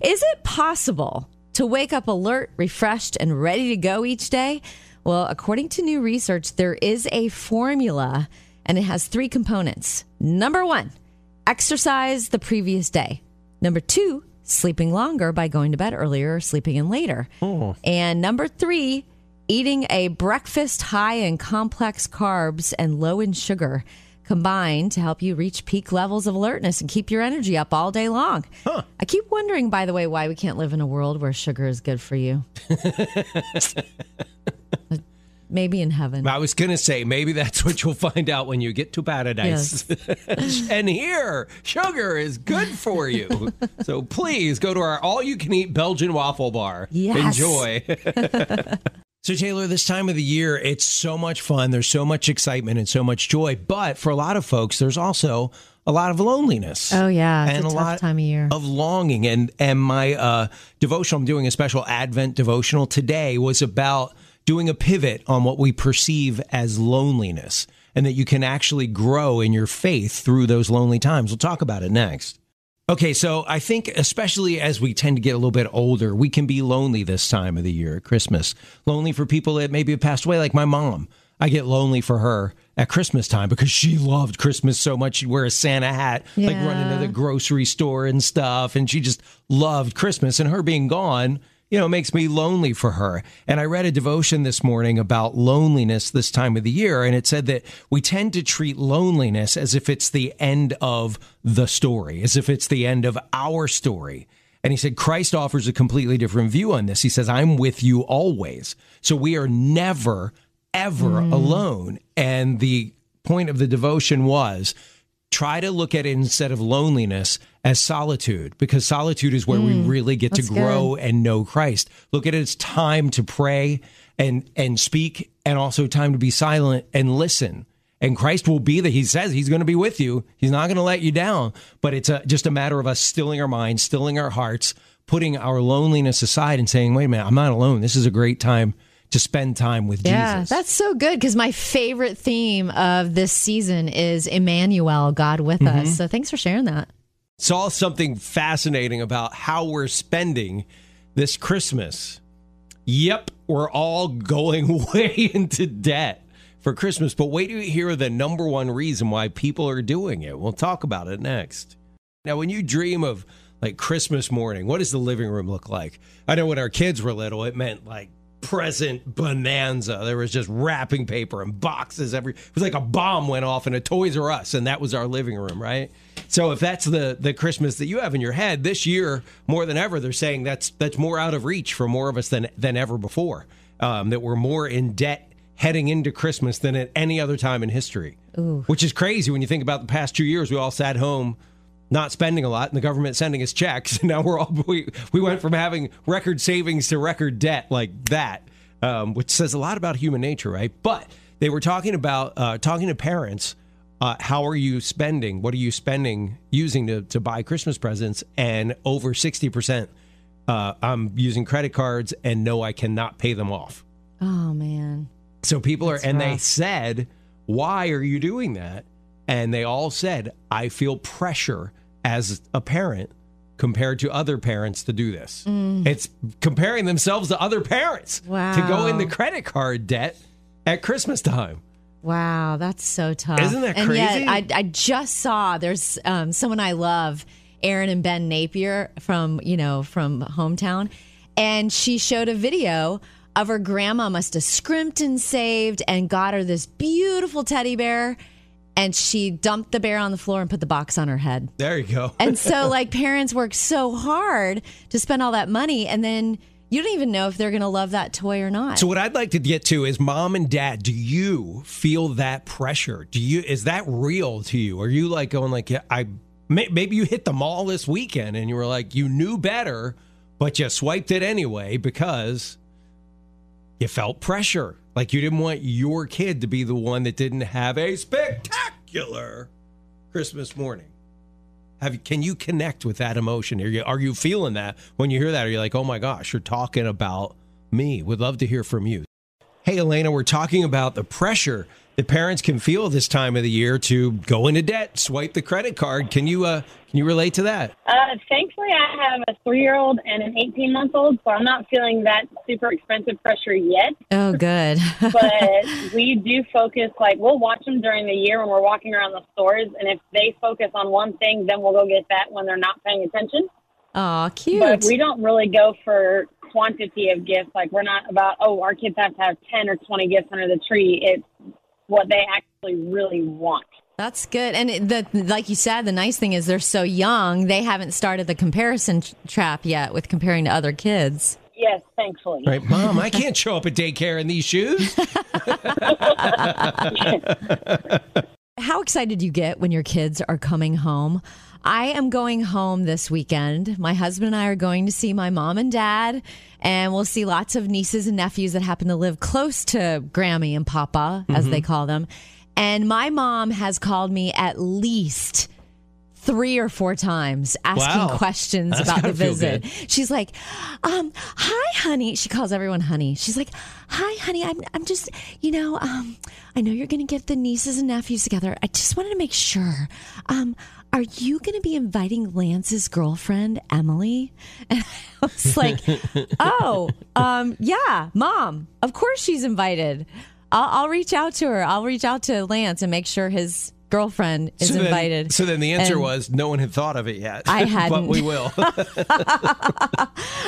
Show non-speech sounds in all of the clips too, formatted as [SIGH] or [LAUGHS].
Is it possible to wake up alert, refreshed, and ready to go each day? Well, according to new research, there is a formula and it has three components. Number one, exercise the previous day. Number two, sleeping longer by going to bed earlier or sleeping in later. Oh. And number three, eating a breakfast high in complex carbs and low in sugar combined to help you reach peak levels of alertness and keep your energy up all day long. I keep wondering, by the way, why we can't live in a world where sugar is good for you. [LAUGHS] Maybe in heaven. I was going to say, maybe that's what you'll find out when you get to paradise. Yes. [LAUGHS] and here, sugar is good for you. so please go to our all you can eat Belgian waffle bar. Yes. Enjoy. [LAUGHS] so, Taylor, this time of the year, it's so much fun. There's so much excitement and so much joy. But for a lot of folks, there's also a lot of loneliness. Oh, yeah. It's and a a tough lot time of year. of longing. And and my uh, devotional, I'm doing a special Advent devotional today, was about doing a pivot on what we perceive as loneliness, and that you can actually grow in your faith through those lonely times. We'll talk about it next. Okay, so I think especially as we tend to get a little bit older, we can be lonely this time of the year at Christmas. Lonely for people that maybe have passed away, like my mom. I get lonely for her at Christmas time because she loved Christmas so much. She'd wear a Santa hat, like Yeah. running to the grocery store and stuff, and she just loved Christmas. And her being gone, you know, it makes me lonely for her. And I read a devotion this morning about loneliness this time of the year, and it said that we tend to treat loneliness as if it's the end of the story, as if it's the end of our story. And he said, Christ offers a completely different view on this. He says, I'm with you always. So we are never, ever mm. alone. And the point of the devotion was try to look at it instead of loneliness as solitude because solitude is where we mm, really get to grow and know Christ. Look at it as time to pray and and speak and also time to be silent and listen. And Christ will be there. He says he's going to be with you. He's not going to let you down. But it's a, just a matter of us stilling our minds, stilling our hearts, putting our loneliness aside and saying, wait a minute, I'm not alone. This is a great time to spend time with Yeah, Jesus. that's so good because my favorite theme of this season is Emmanuel, God with Mm-hmm. us. So thanks for sharing that. saw something fascinating about how we're spending this Christmas. Yep, we're all going [LAUGHS] way into debt for Christmas, but wait till you hear the number one reason why people are doing it. We'll talk about it next. Now, when you dream of like Christmas morning, what does the living room look like? I know when our kids were little, it meant like present bonanza. There was just wrapping paper and boxes every. It was like a bomb went off in a Toys R Us, and that was our living room, right? So if that's the the Christmas that you have in your head this year, more than ever, they're saying that's that's more out of reach for more of us than than ever before. Um, that we're more in debt heading into Christmas than at any other time in history, which is crazy when you think about the past two years. We all sat home not spending a lot and the government sending us checks. [LAUGHS] Now we're all we, we went from having record savings to record debt like that, um, which says a lot about human nature, right? But they were talking about uh, talking to parents. Uh, how are you spending? What are you spending using to, to buy Christmas presents? And over sixty percent, uh, I'm using credit cards and no, I cannot pay them off. Oh, man. So people are, That's and they said, "Why are you doing that?" And they all said, "I feel pressure as a parent compared to other parents to do this." It's comparing themselves to other parents to go Wow. into credit card debt at Christmas time. Wow, that's so tough. Isn't that and crazy? yet, I, I just saw there's um, someone I love, Erin and Ben Napier from you know from hometown, and she showed a video of her grandma must have scrimped and saved and got her this beautiful teddy bear, and she dumped the bear on the floor and put the box on her head. There you go. And so, [LAUGHS] like, parents work so hard to spend all that money, and then you don't even know if they're going to love that toy or not. So what I'd like to get to is mom and dad, do you feel that pressure? Do you is that real to you? Are you like going like yeah, I maybe you hit the mall this weekend and you were like you knew better but you swiped it anyway because you felt pressure. Like you didn't want your kid to be the one that didn't have a spectacular Christmas morning. Have you, can you connect with that emotion? Are you are you feeling that when you hear that? Are you like, oh my gosh, you're talking about me? Would love to hear from you. Hey Elena, we're talking about the pressure that parents can feel this time of the year to go into debt, swipe the credit card. Can you uh, can you relate to that? Uh, thankfully, I have a three-year-old and an 18-month-old, so I'm not feeling that super expensive pressure yet. Oh, good. [LAUGHS] but we do focus, like, we'll watch them during the year when we're walking around the stores, and if they focus on one thing, then we'll go get that when they're not paying attention. Oh, cute. But we don't really go for quantity of gifts. Like, we're not about, oh, our kids have to have 10 or 20 gifts under the tree. It's what they actually really want. That's good. And the like you said, the nice thing is they're so young; they haven't started the comparison tr- trap yet with comparing to other kids. Yes, thankfully. Right, mom, I can't show up at daycare in these shoes. [LAUGHS] [LAUGHS] How excited do you get when your kids are coming home? I am going home this weekend. My husband and I are going to see my mom and dad, and we'll see lots of nieces and nephews that happen to live close to Grammy and Papa, as they call them. And my mom has called me at least three or four times asking Wow. questions That's about the visit. She's like, um, hi, honey. She calls everyone honey. She's like, hi, honey. I'm, I'm just, you know, um, I know you're going to get the nieces and nephews together. I just wanted to make sure. Um, are you going to be inviting Lance's girlfriend, Emily? [LAUGHS] And I was like, [LAUGHS] oh, um, yeah, mom. Of course she's invited. I'll, I'll reach out to her. I'll reach out to Lance and make sure his girlfriend is so then, invited. So then the answer And- was no one had thought of it yet. I but hadn't. [LAUGHS] But we will.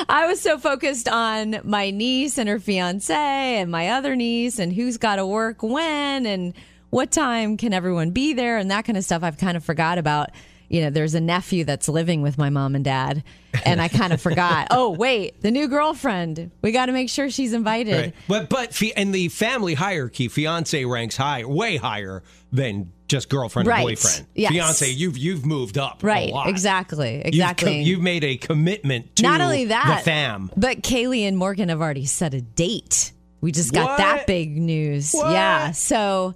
I was so focused on my niece and her fiance and my other niece and who's got to work when and what time can everyone be there and that kind of stuff. I've kind of forgot about. You know, there's a nephew that's living with my mom and dad, and I kind of forgot. [LAUGHS] Oh, wait, the new girlfriend. We got to make sure she's invited. Right. But but in the family hierarchy, fiance ranks high, way higher than just girlfriend Right. and boyfriend. Yes. Fiance, you've you've moved up. a Right, lot. exactly, You've, exactly. co- you've made a commitment to Not only that, the fam. but Kaylee and Morgan have already set a date. We just got What? that big news. What? Yeah. So,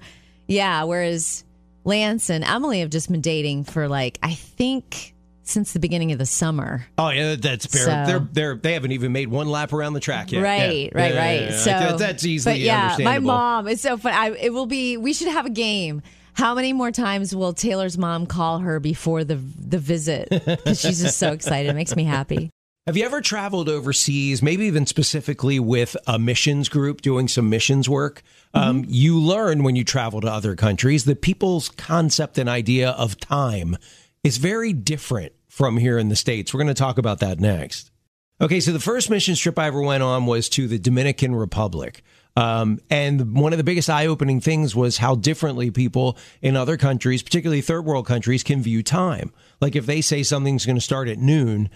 yeah. Whereas Lance and Emily have just been dating for like, I think since the beginning of the summer. Oh yeah, that's fair. So- They're they're they haven't even made one lap around the track yet. Right, Yeah. right, Yeah, right. yeah. So That- that's easily But yeah, my mom. It's so fun. I, it will be. We should have a game. How many more times will Taylor's mom call her before the the visit? Because she's just so excited. It makes me happy. Have you ever traveled overseas, maybe even specifically with a missions group doing some missions work? Um, you learn when you travel to other countries that people's concept and idea of time is very different from here in the States. We're going to talk about that next. Okay, so the first mission trip I ever went on was to the Dominican Republic. Um, and one of the biggest eye opening things was how differently people in other countries, particularly third world countries, can view time. Like if they say something's going to start at noon,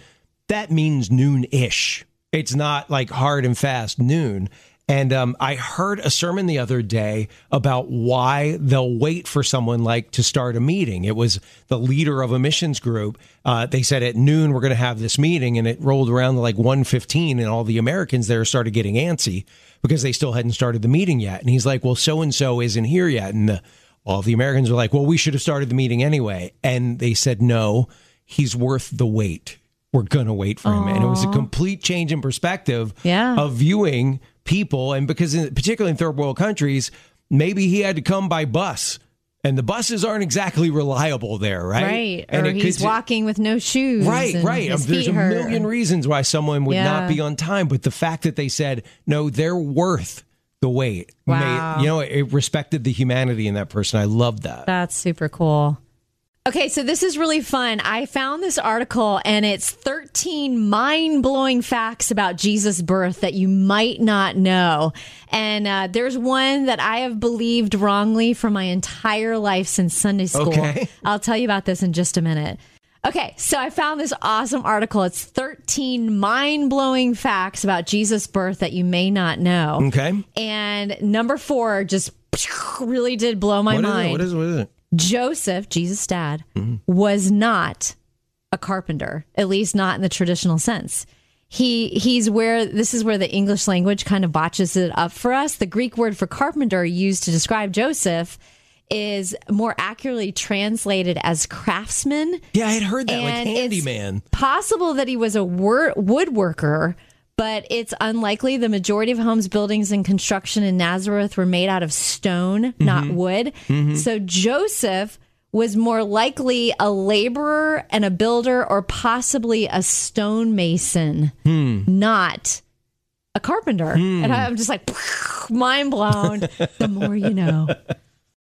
that means noon ish. It's not like hard and fast noon. And um, I heard a sermon the other day about why they'll wait for someone like to start a meeting. It was the leader of a missions group. Uh, they said at noon we're going to have this meeting, and it rolled around to like one fifteen, and all the Americans there started getting antsy because they still hadn't started the meeting yet. And he's like, "Well, so and so isn't here yet," and the, all the Americans were like, "Well, we should have started the meeting anyway." And they said, "No, he's worth the wait." We're gonna wait for him, and it was a complete change in perspective Yeah. of viewing people and because in, particularly in third world countries maybe he had to come by bus and the buses aren't exactly reliable there right Right. and or he's could- walking with no shoes. right and right there's a hurt. million reasons why someone would Yeah. not be on time but the fact that they said no they're worth the wait Wow. made, you know it respected the humanity in that person i loved that That's super cool. Okay, so this is really fun. I found this article and it's 13 mind blowing facts about Jesus' birth that you might not know. And uh, there's one that I have believed wrongly for my entire life since Sunday school. Okay. [LAUGHS] I'll tell you about this in just a minute. Okay, so I found this awesome article. It's 13 mind blowing facts about Jesus' birth that you may not know. okay And number four just really did blow my what is mind. it what is it what is it Joseph, Jesus' dad, Mm-hmm. was not a carpenter, at least not in the traditional sense. He he's where this is where the English language kind of botches it up for us. The Greek word for carpenter used to describe Joseph is more accurately translated as craftsman. yeah i had heard that like And it's- handyman Possible that he was a wor- woodworker, but it's unlikely. The majority of homes, buildings, and construction in Nazareth were made out of stone, not mm-hmm. wood. Mm-hmm. So Joseph was more likely a laborer and a builder, or possibly a stonemason, hmm. not a carpenter. Hmm. And I'm just like, [LAUGHS] mind blown. the more you know. [LAUGHS]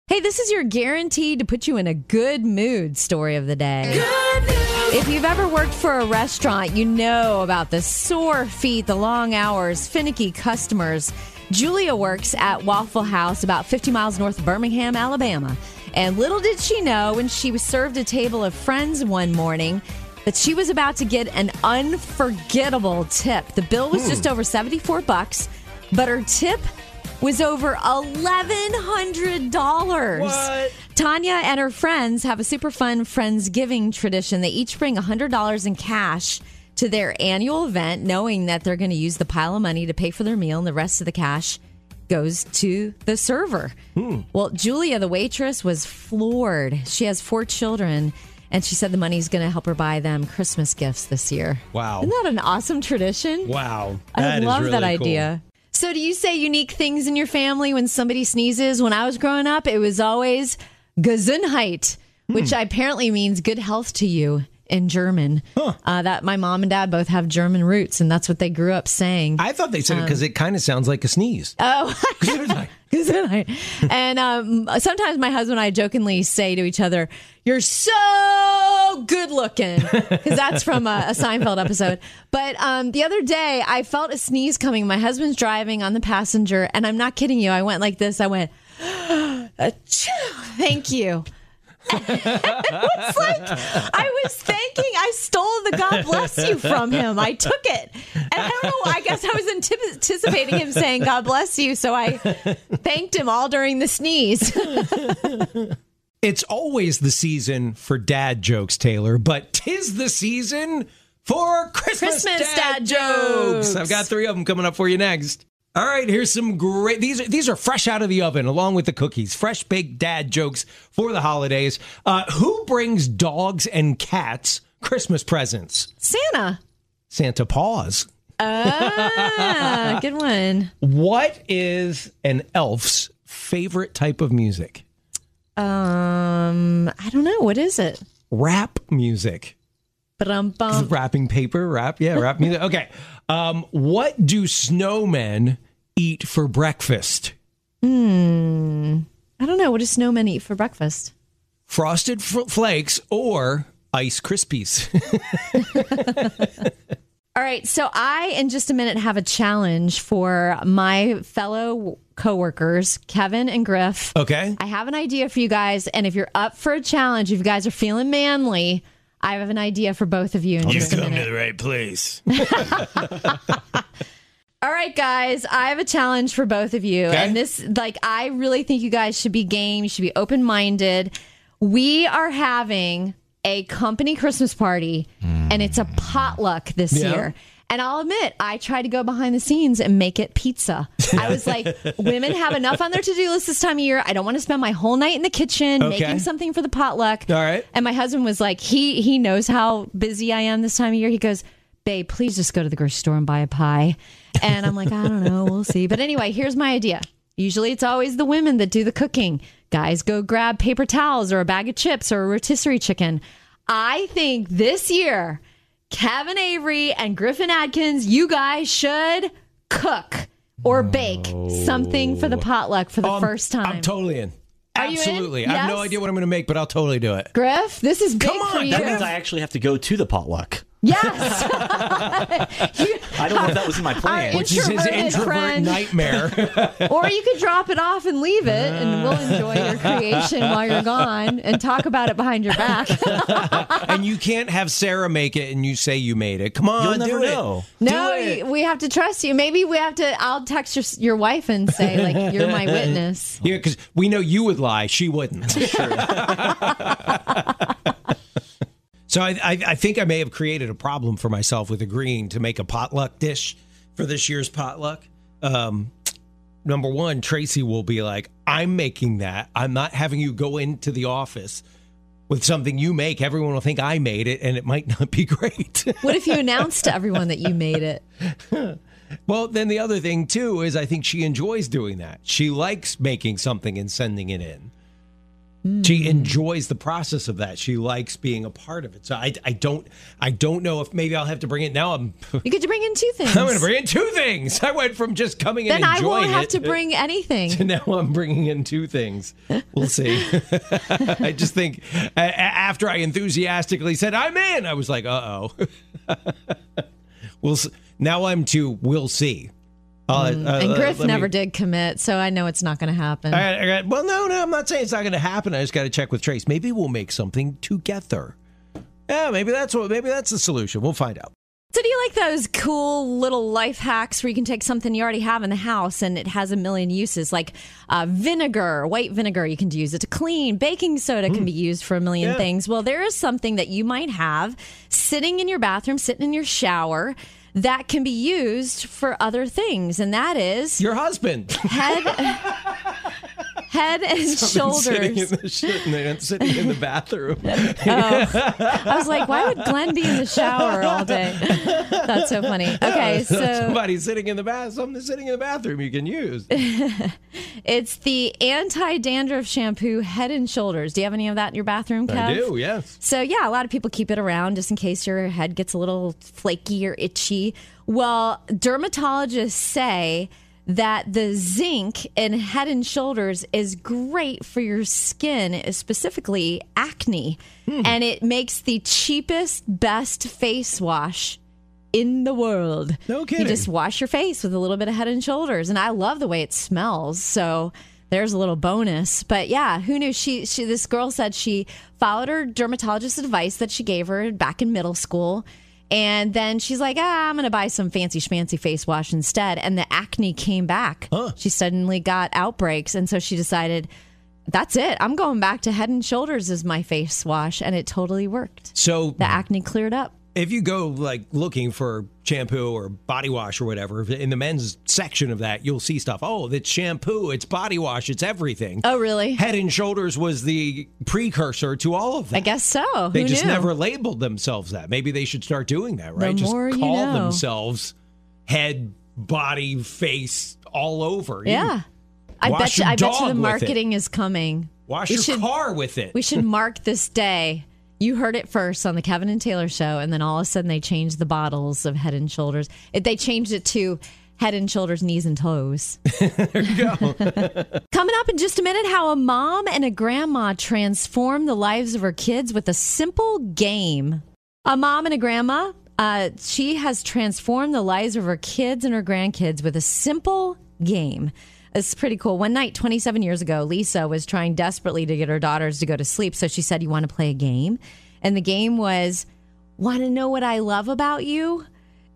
Hey, this is your guaranteed to put you in a good mood story of the day. If you've ever worked for a restaurant, you know about the sore feet, the long hours, finicky customers. Julia works at Waffle House about 50 miles north of Birmingham, Alabama. And little did she know when she was served a table of friends one morning that she was about to get an unforgettable tip. The bill was just hmm. over 74 bucks, but her tip was over $1,100. What? Tanya and her friends have a super fun Friendsgiving tradition. They each bring $100 in cash to their annual event, knowing that they're going to use the pile of money to pay for their meal, and the rest of the cash goes to the server. Hmm. Well, Julia, the waitress, was floored. She has four children, and she said the money's going to help her buy them Christmas gifts this year. Wow. Isn't that an awesome tradition? Wow. I That is love that really cool. idea. So, do you say unique things in your family when somebody sneezes? When I was growing up, it was always Gesundheit, Hmm. which apparently means good health to you in German. Uh, that my mom and dad both have German roots, and that's what they grew up saying. I thought they said it because it kind of sounds like a sneeze. oh, [LAUGHS] Gesundheit. Gesundheit. and um, sometimes my husband and I jokingly say to each other, "You're so good looking," because that's from a, a Seinfeld episode. But um, the other day, I felt a sneeze coming. My husband's driving on the passenger, and I'm not kidding you. I went like this. I went, "Achoo, "Thank you." it's like I was thanking. I stole the God bless you from him. I took it, and I don't know. I guess I was anticipating him saying God bless you, so I thanked him all during the sneeze. It's always the season for dad jokes, Taylor, but tis the season for Christmas, Christmas dad jokes. I've got three of them coming up for you next. All right, here's some great. These are these are fresh out of the oven, along with the cookies. Fresh baked dad jokes for the holidays. Uh, who brings dogs and cats Christmas presents? Santa. Santa Paws. Ah, good one. What is an elf's favorite type of music? Um, I don't know. What is it? Rap music. Ba-dum-bum. Wrapping paper, wrap, yeah, wrap music. Okay. Um, what do snowmen eat for breakfast? Hmm. I don't know. What do snowmen eat for breakfast? Frosted f- flakes or ice krispies? [LAUGHS] All right, so I, in just a minute, have a challenge for my fellow coworkers, Kevin and Griff. okay. I have an idea for you guys, and if you're up for a challenge, if you guys are feeling manly, I have an idea for both of you in just a minute. the right place. [LAUGHS] All right, guys, I have a challenge for both of you. Okay. And this, like, I really think you guys should be game. You should be open minded. We are having a company Christmas party, and it's a potluck this Yeah. year. And I'll admit, I tried to go behind the scenes and make it pizza. I was like, [LAUGHS] women have enough on their to do list this time of year. I don't want to spend my whole night in the kitchen Okay. making something for the potluck. All right. And my husband was like, he he knows how busy I am this time of year. He goes, babe, please just go to the grocery store and buy a pie. And I'm like, I don't know, we'll see. But anyway, here's my idea. Usually it's always the women that do the cooking. Guys go grab paper towels or a bag of chips or a rotisserie chicken. I think this year, Kevin Avery and Griffin Adkins, you guys should cook or bake something for the potluck for the Um, first time. I'm totally in. Are you in? Absolutely. I have no Yes? idea what I'm going to make, but I'll totally do it. Griff, this is big Come on, for you. that That means I actually have to go to the potluck. Yes. [LAUGHS] I don't know if that was in my plan. Which is his introvert friend. nightmare. [LAUGHS] or you could drop it off and leave it, and we'll ah. enjoy your creation while you're gone and talk about it behind your back. [LAUGHS] and you can't have Sarah make it and you say you made it. Come on, You'll do never it. know. no, it. we have to trust you. Maybe we have to. I'll text your your wife and say like you're my witness. Yeah, because we know you would lie. She wouldn't. So I, I, I think I may have created a problem for myself with agreeing to make a potluck dish for this year's potluck. Um, number one, Tracy will be like, I'm making that. I'm not having you go into the office with something you make, everyone will think I made it, and it might not be [LAUGHS] great. What if you announced to everyone that you made it? [LAUGHS] well, then the other thing too is I think she enjoys doing that. She likes making something and sending it in. She enjoys the process of that. She likes being a part of it. So I, I don't I don't know if maybe I'll have to bring it now. I'm [LAUGHS] You get to bring in two things. I'm going to bring in two things. I went from just coming in then and I won't have it to bring anything. [LAUGHS] to now I'm bringing in two things. We'll see. [LAUGHS] I just think after I enthusiastically said I'm in, I was like, uh oh. we'll now I'm to we'll see. Uh, uh, Mm. and uh, Griff let me- never did commit, so I know it's not going to happen. I got- I got- well, no, no, I'm not saying it's not going to happen. I just got to check with Trace. Maybe we'll make something together. Yeah, maybe that's what. Maybe that's the solution. We'll find out. So, do you like those cool little life hacks where you can take something you already have in the house and it has a million uses, like uh, vinegar, white vinegar? You can use it to clean. Baking soda can be used for a million Yeah. things. Well, there is something that you might have sitting in your bathroom, sitting in your shower, that can be used for other things, and that is Your husband. head, [LAUGHS] head and [LAUGHS] sitting in shoulders. the shit and then sitting in the bathroom. [LAUGHS] Oh. I was like, why would Glenn be in the shower all day? [LAUGHS] That's so funny. Okay, so Somebody's sitting in the bath. Something sitting in the bathroom you can use. it's the anti dandruff shampoo Head and Shoulders. Do you have any of that in your bathroom, Kev? I do. Yes. So, yeah, a lot of people keep it around just in case your head gets a little flaky or itchy. Well, dermatologists say that the zinc in Head and Shoulders is great for your skin, specifically acne, hmm. and it makes the cheapest, best face wash in the world. No kidding. You just wash your face with a little bit of Head and Shoulders, and I love the way it smells. So there's a little bonus. But yeah, who knew? She, she, this girl said she followed her dermatologist's advice that she gave her back in middle school. And then she's like, ah, I'm going to buy some fancy schmancy face wash instead. And the acne came back. She suddenly got outbreaks. And so she decided, that's it. I'm going back to Head and Shoulders as my face wash. And it totally worked. So The acne cleared up. If you go like looking for shampoo or body wash or whatever in the men's section of that, you'll see stuff. Oh, it's shampoo, it's body wash, it's everything. Oh, really? Head and Shoulders was the precursor to all of that. I guess so. They Who just knew? never labeled themselves that. Maybe they should start doing that, right? just more you call know. themselves head, body, face, all over. You Yeah. I wash bet you I bet you the marketing is coming. Wash we your should, car with it. We should mark this day. You heard it first on the Kevin and Taylor show, and then all of a sudden they changed the bottles of Head and Shoulders. It, they changed it to Head and Shoulders, knees and toes. [LAUGHS] there you go. [LAUGHS] Coming up in just a minute, how a mom and a grandma transform the lives of her kids with a simple game. A mom and a grandma, uh, she has transformed the lives of her kids and her grandkids with a simple game. It's pretty cool. One night, 27 years ago, Lisa was trying desperately to get her daughters to go to sleep. So she said, You want to play a game? And the game was, Want to know what I love about you?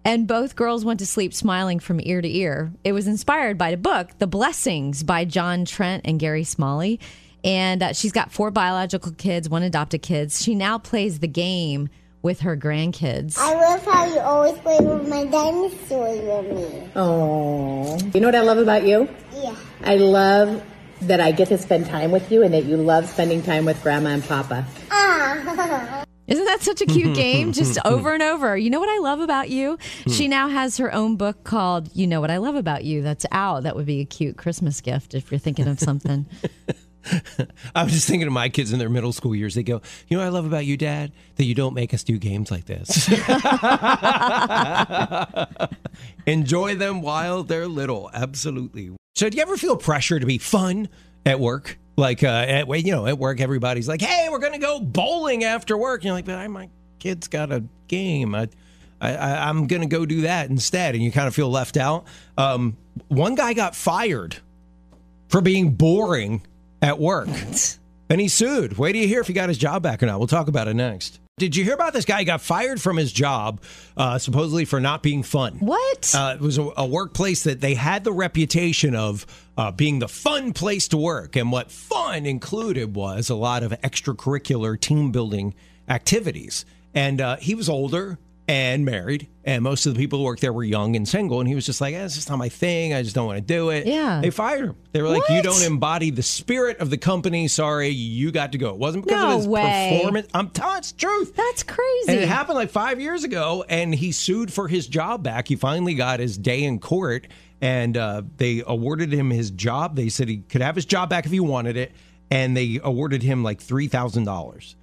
And both girls went to sleep smiling from ear to ear. It was inspired by the book, The Blessings by John Trent and Gary Smalley. And uh, she's got four biological kids, one adopted kids. She now plays the game with her grandkids. I love how you always play with my dinosaurs with me. Oh, you know what I love about you? Yeah. I love that I get to spend time with you and that you love spending time with Grandma and Papa. Ah. [LAUGHS] Isn't that such a cute [LAUGHS] game? Just over and over. You know what I love about you? She now has her own book called You Know What I Love About You that's out. That would be a cute Christmas gift if you're thinking of something. [LAUGHS] [LAUGHS] I was just thinking of my kids in their middle school years. They go, You know what I love about you, Dad? That you don't make us do games like this. [LAUGHS] Enjoy them while they're little. Absolutely. So, do you ever feel pressure to be fun at work? Like, uh, at, you know, at work, everybody's like, Hey, we're going to go bowling after work. And you're like, But my kid's got a game. I, I, I'm going to go do that instead. And you kind of feel left out. Um, one guy got fired for being boring at work. and he sued. Wait till you hear if he got his job back or not. We'll talk about it next. Did you hear about this guy? He got fired from his job, uh, supposedly for not being fun. What? Uh, it was a, a workplace that they had the reputation of uh, being the fun place to work. And what fun included was a lot of extracurricular team building activities. And uh, he was older, and married. And most of the people who worked there were young and single. And he was just like, eh, it's just not my thing. I just don't want to do it. Yeah. They fired him. They were like, you What? don't embody the spirit of the company. Sorry, you got to go. It wasn't because No of his way. performance. I'm telling it's truth. That's crazy. And it happened like five years ago, and he sued for his job back. He finally got his day in court, and uh, they awarded him his job. They said he could have his job back if he wanted it, and they awarded him like three thousand dollars.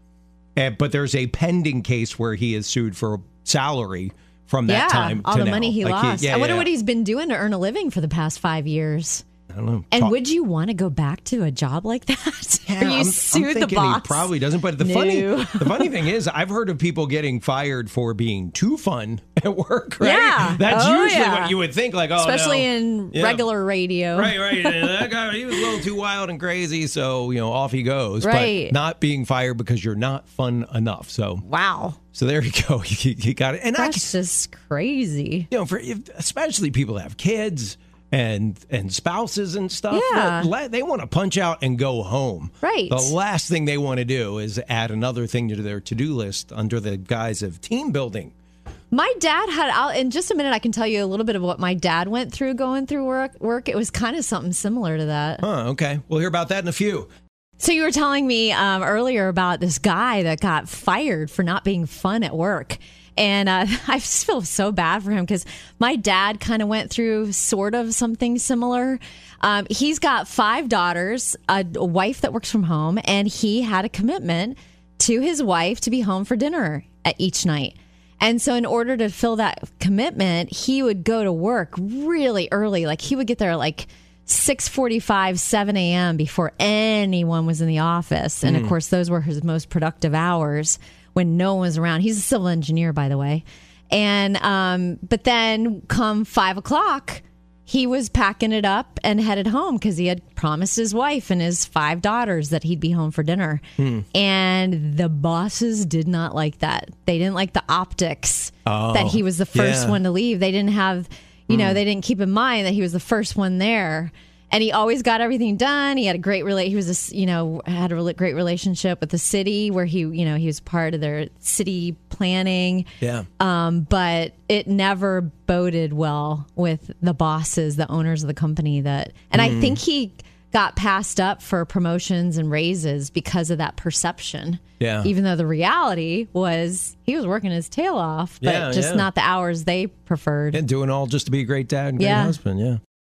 But there's a pending case where he is sued for salary from that yeah, time. all the now. money he Like, lost. yeah, I wonder yeah. what he's been doing to earn a living for the past five years. I don't know. And Talk- would you want to go back to a job like that? [LAUGHS] Yeah, you I'm- I'm the boss? Probably doesn't. But the funny, [LAUGHS] the funny thing is, I've heard of people getting fired for being too fun [LAUGHS] at work. Right? Yeah. that's Oh, usually yeah. what you would think. Like, oh, especially no. in Yeah. regular radio. Right, right. That guy, he was a little too wild and crazy, so you know, off he goes. Right. But not being fired because you're not fun enough. So, Wow, so there you go. You, got it. And I, that's just crazy. you know, for if, especially people that have kids and and spouses and stuff, Yeah. that they want to punch out and go home. Right. The last thing they want to do is add another thing to their to do list under the guise of team building. My dad had. I'll, in just a minute, I can tell you a little bit of what my dad went through going through work. Work. It was kind of something similar to that. Huh, okay. We'll hear about that in a few. So you were telling me um, earlier about this guy that got fired for not being fun at work. And uh, [LAUGHS] I just feel so bad for him because my dad kind of went through sort of something similar. Um, he's got five daughters, a, a wife that works from home, and he had a commitment to his wife to be home for dinner at each night. And so, in order to fill that commitment, he would go to work really early. Like he would get there like 6:45, 7 a.m. before anyone was in the office. And of course, those were his most productive hours when no one was around. He's a civil engineer, by the way. And um, but then come five o'clock, he was packing it up and headed home because he had promised his wife and his five daughters that he'd be home for dinner. And the bosses did not like that. They didn't like the optics that he was the first yeah. one to leave. They didn't have, you know, they didn't keep in mind that he was the first one there. And he always got everything done. He had a great relate. He was a, you know, had a great relationship with the city where he, you know, he was part of their city planning. Yeah. Um, but it never boded well with the bosses, the owners of the company. That, and I think he got passed up for promotions and raises because of that perception. Yeah. Even though the reality was he was working his tail off, but Yeah, just yeah. not the hours they preferred. And doing all just to be a great dad and great Yeah. husband. Yeah.